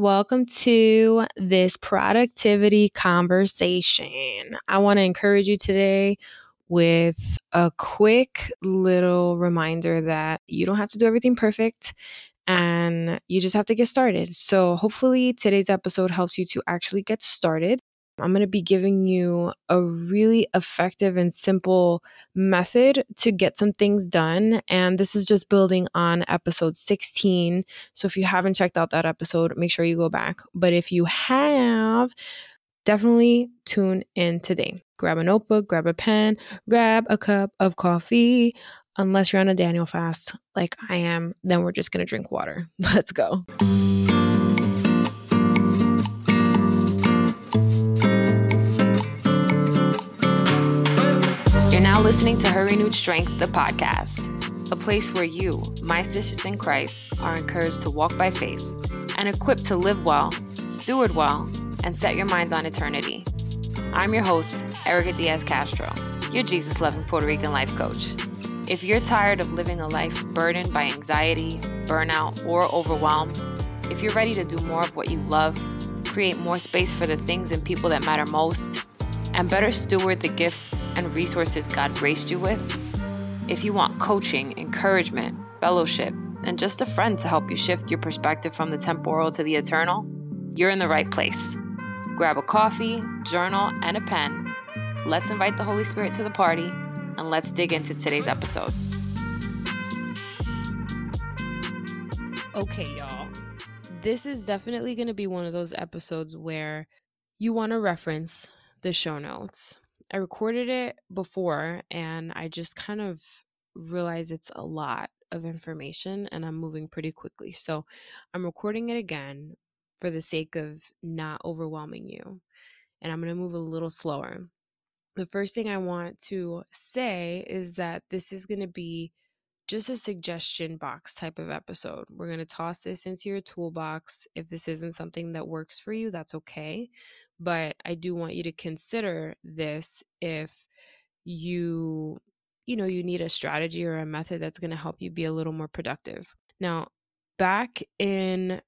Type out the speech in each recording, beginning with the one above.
welcome to this productivity conversation. I want to encourage you today with a quick little reminder that you don't have to do everything perfect and you just have to get started. So, hopefully, today's episode helps you to actually get started. I'm going to be giving you a really effective and simple method to get some things done. And this is just building on episode 16. So if you haven't checked out that episode, make sure you go back. But if you have, definitely tune in today. Grab a notebook, grab a pen, grab a cup of coffee. Unless you're on a Daniel fast like I am, then we're just going to drink water. Let's go. Listening to Her Renewed Strength, the podcast, a place where you, my sisters in Christ, are encouraged to walk by faith and equipped to live well, steward well, and set your minds on eternity. I'm your host, Erica Diaz Castro, your Jesus loving Puerto Rican life coach. If you're tired of living a life burdened by anxiety, burnout, or overwhelm, if you're ready to do more of what you love, create more space for the things and people that matter most, and better steward the gifts and resources God graced you with, if you want coaching, encouragement, fellowship, and just a friend to help you shift your perspective from the temporal to the eternal, you're in the right place. Grab a coffee, journal, and a pen. Let's invite the Holy Spirit to the party, and let's dig into today's episode. Okay, y'all. This is definitely going to be one of those episodes where you want to reference the show notes. I recorded it before and I just kind of realized it's a lot of information and I'm moving pretty quickly. So I'm recording it again for the sake of not overwhelming you. And I'm going to move a little slower. The first thing I want to say is that this is going to be just a suggestion box type of episode. We're going to toss this into your toolbox. If this isn't something that works for you, that's okay but I do want you to consider this if you you know you need a strategy or a method that's going to help you be a little more productive. Now, back in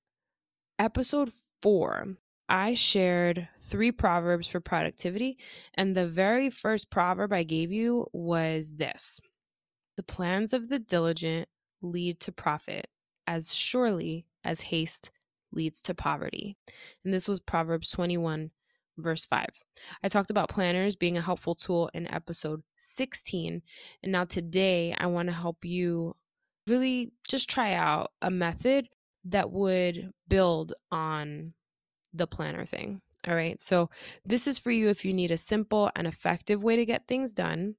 episode 4, I shared three proverbs for productivity, and the very first proverb I gave you was this The plans of the diligent lead to profit as surely as haste leads to poverty. And this was Proverbs 21 verse 5. I talked about planners being a helpful tool in episode 16. And now today, I want to help you really just try out a method that would build on the planner thing. All right. So, this is for you if you need a simple and effective way to get things done.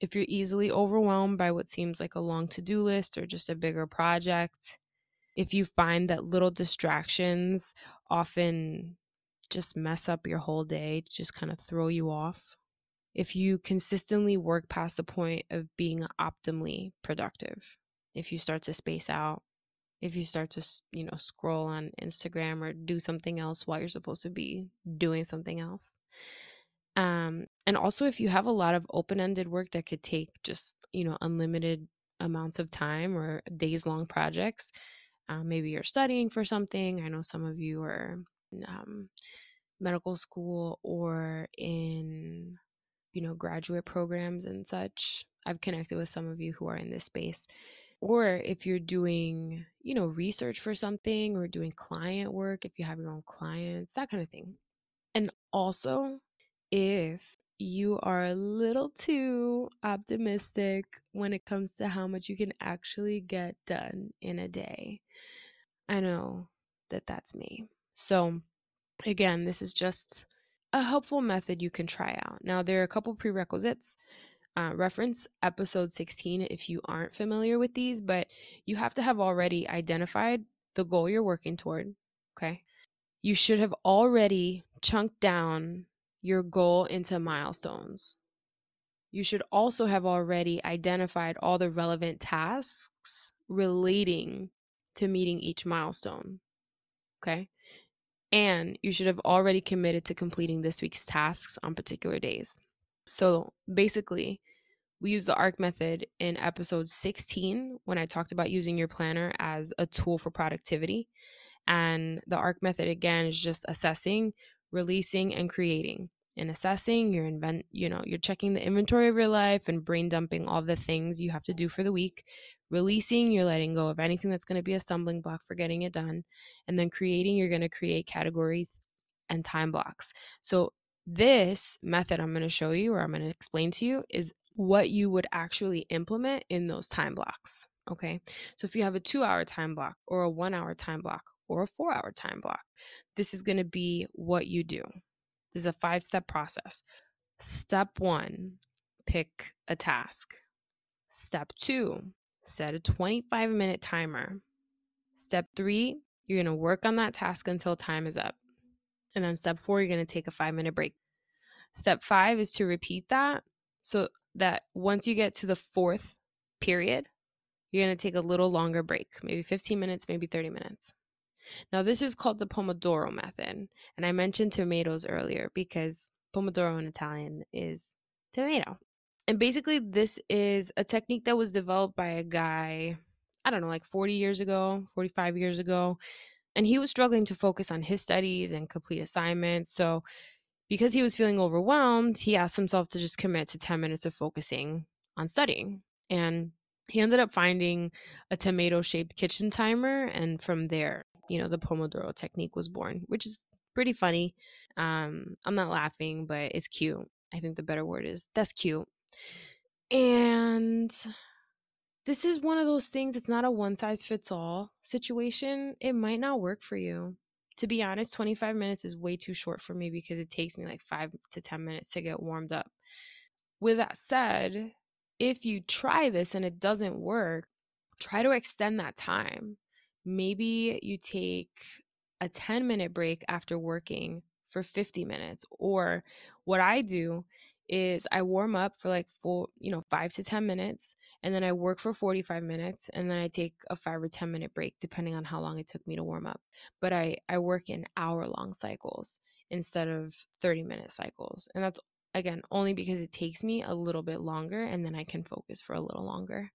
If you're easily overwhelmed by what seems like a long to do list or just a bigger project, if you find that little distractions often just mess up your whole day, just kind of throw you off. If you consistently work past the point of being optimally productive, if you start to space out, if you start to, you know, scroll on Instagram or do something else while you're supposed to be doing something else. Um, and also if you have a lot of open-ended work that could take just, you know, unlimited amounts of time or days long projects, uh, maybe you're studying for something. I know some of you are um, medical school or in you know graduate programs and such i've connected with some of you who are in this space or if you're doing you know research for something or doing client work if you have your own clients that kind of thing and also if you are a little too optimistic when it comes to how much you can actually get done in a day i know that that's me so Again, this is just a helpful method you can try out. Now, there are a couple prerequisites. Uh, reference episode 16 if you aren't familiar with these, but you have to have already identified the goal you're working toward. Okay. You should have already chunked down your goal into milestones. You should also have already identified all the relevant tasks relating to meeting each milestone. Okay. And you should have already committed to completing this week's tasks on particular days. So basically, we use the ARC method in episode 16 when I talked about using your planner as a tool for productivity. And the ARC method, again, is just assessing, releasing, and creating. In assessing, you're invent, you know, you're checking the inventory of your life and brain dumping all the things you have to do for the week. Releasing, you're letting go of anything that's going to be a stumbling block for getting it done. And then creating, you're going to create categories and time blocks. So this method I'm going to show you or I'm going to explain to you is what you would actually implement in those time blocks. Okay. So if you have a two hour time block or a one hour time block or a four hour time block, this is going to be what you do. This is a five step process. Step one, pick a task. Step two, set a 25 minute timer. Step three, you're going to work on that task until time is up. And then step four, you're going to take a five minute break. Step five is to repeat that so that once you get to the fourth period, you're going to take a little longer break, maybe 15 minutes, maybe 30 minutes. Now, this is called the Pomodoro method. And I mentioned tomatoes earlier because Pomodoro in Italian is tomato. And basically, this is a technique that was developed by a guy, I don't know, like 40 years ago, 45 years ago. And he was struggling to focus on his studies and complete assignments. So, because he was feeling overwhelmed, he asked himself to just commit to 10 minutes of focusing on studying. And he ended up finding a tomato shaped kitchen timer. And from there, you know, the Pomodoro technique was born, which is pretty funny. Um, I'm not laughing, but it's cute. I think the better word is that's cute. And this is one of those things, it's not a one size fits all situation. It might not work for you. To be honest, 25 minutes is way too short for me because it takes me like five to 10 minutes to get warmed up. With that said, if you try this and it doesn't work, try to extend that time. Maybe you take a 10 minute break after working for 50 minutes. Or what I do is I warm up for like four, you know, five to 10 minutes, and then I work for 45 minutes, and then I take a five or 10 minute break, depending on how long it took me to warm up. But I, I work in hour long cycles instead of 30 minute cycles. And that's again only because it takes me a little bit longer and then i can focus for a little longer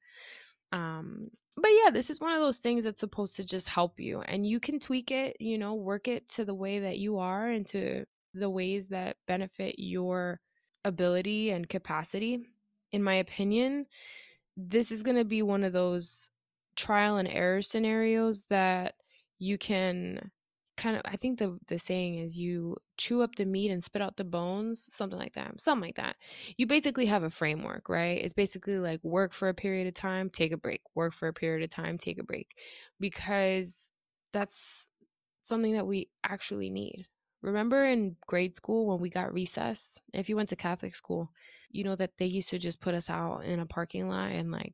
um but yeah this is one of those things that's supposed to just help you and you can tweak it you know work it to the way that you are and to the ways that benefit your ability and capacity. In my opinion this is going to be one of those trial and error scenarios that you can kind of I think the the saying is you chew up the meat and spit out the bones, something like that. Something like that. You basically have a framework, right? It's basically like work for a period of time, take a break. Work for a period of time, take a break. Because that's something that we actually need. Remember in grade school when we got recess? If you went to Catholic school, you know that they used to just put us out in a parking lot and like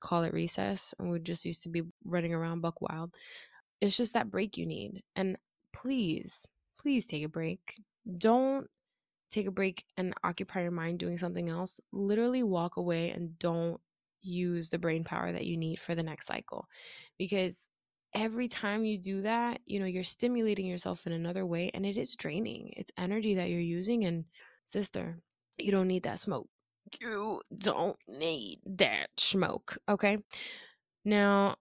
call it recess and we just used to be running around buck wild it's just that break you need. And please, please take a break. Don't take a break and occupy your mind doing something else. Literally walk away and don't use the brain power that you need for the next cycle. Because every time you do that, you know, you're stimulating yourself in another way and it is draining. It's energy that you're using. And sister, you don't need that smoke. You don't need that smoke. Okay. Now,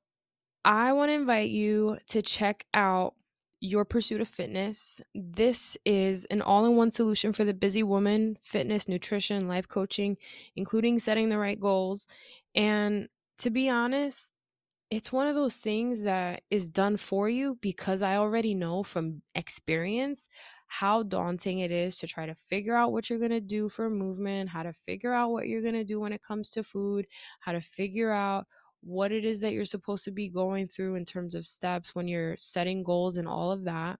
I want to invite you to check out your pursuit of fitness. This is an all in one solution for the busy woman fitness, nutrition, life coaching, including setting the right goals. And to be honest, it's one of those things that is done for you because I already know from experience how daunting it is to try to figure out what you're going to do for movement, how to figure out what you're going to do when it comes to food, how to figure out what it is that you're supposed to be going through in terms of steps when you're setting goals and all of that.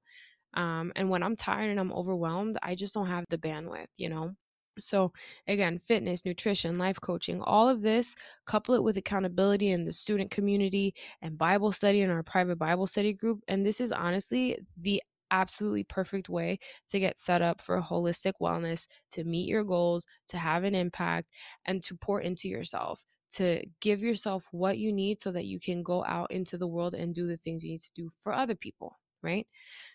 Um, and when I'm tired and I'm overwhelmed, I just don't have the bandwidth, you know? So, again, fitness, nutrition, life coaching, all of this, couple it with accountability in the student community and Bible study in our private Bible study group. And this is honestly the absolutely perfect way to get set up for holistic wellness, to meet your goals, to have an impact, and to pour into yourself to give yourself what you need so that you can go out into the world and do the things you need to do for other people, right?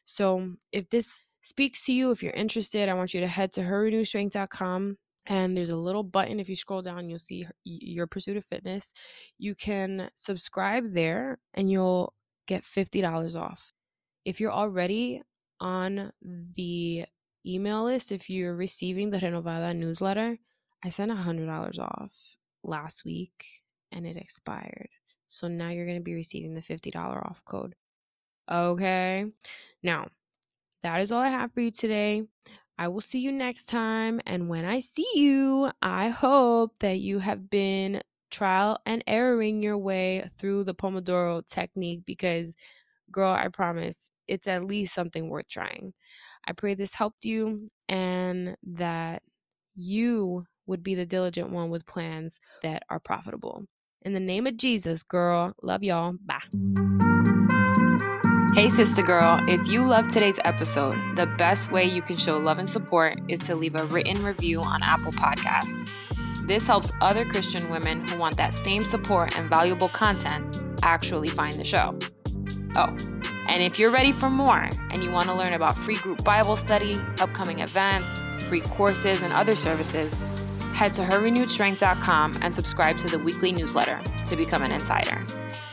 So if this speaks to you, if you're interested, I want you to head to herrenewedstrength.com and there's a little button if you scroll down you'll see your pursuit of fitness. You can subscribe there and you'll get $50 off. If you're already on the email list, if you're receiving the Renovada newsletter, I sent $100 off last week and it expired. So now you're going to be receiving the $50 off code. Okay. Now, that is all I have for you today. I will see you next time. And when I see you, I hope that you have been trial and erroring your way through the Pomodoro technique because, girl, I promise it's at least something worth trying. I pray this helped you and that you would be the diligent one with plans that are profitable. In the name of Jesus, girl, love y'all. Bye. Hey, sister girl, if you love today's episode, the best way you can show love and support is to leave a written review on Apple Podcasts. This helps other Christian women who want that same support and valuable content actually find the show. Oh, and if you're ready for more and you want to learn about free group Bible study, upcoming events, free courses, and other services, head to herrenewedstrength.com and subscribe to the weekly newsletter to become an insider.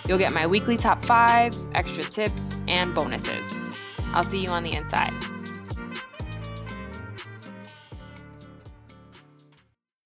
You'll get my weekly top five, extra tips, and bonuses. I'll see you on the inside.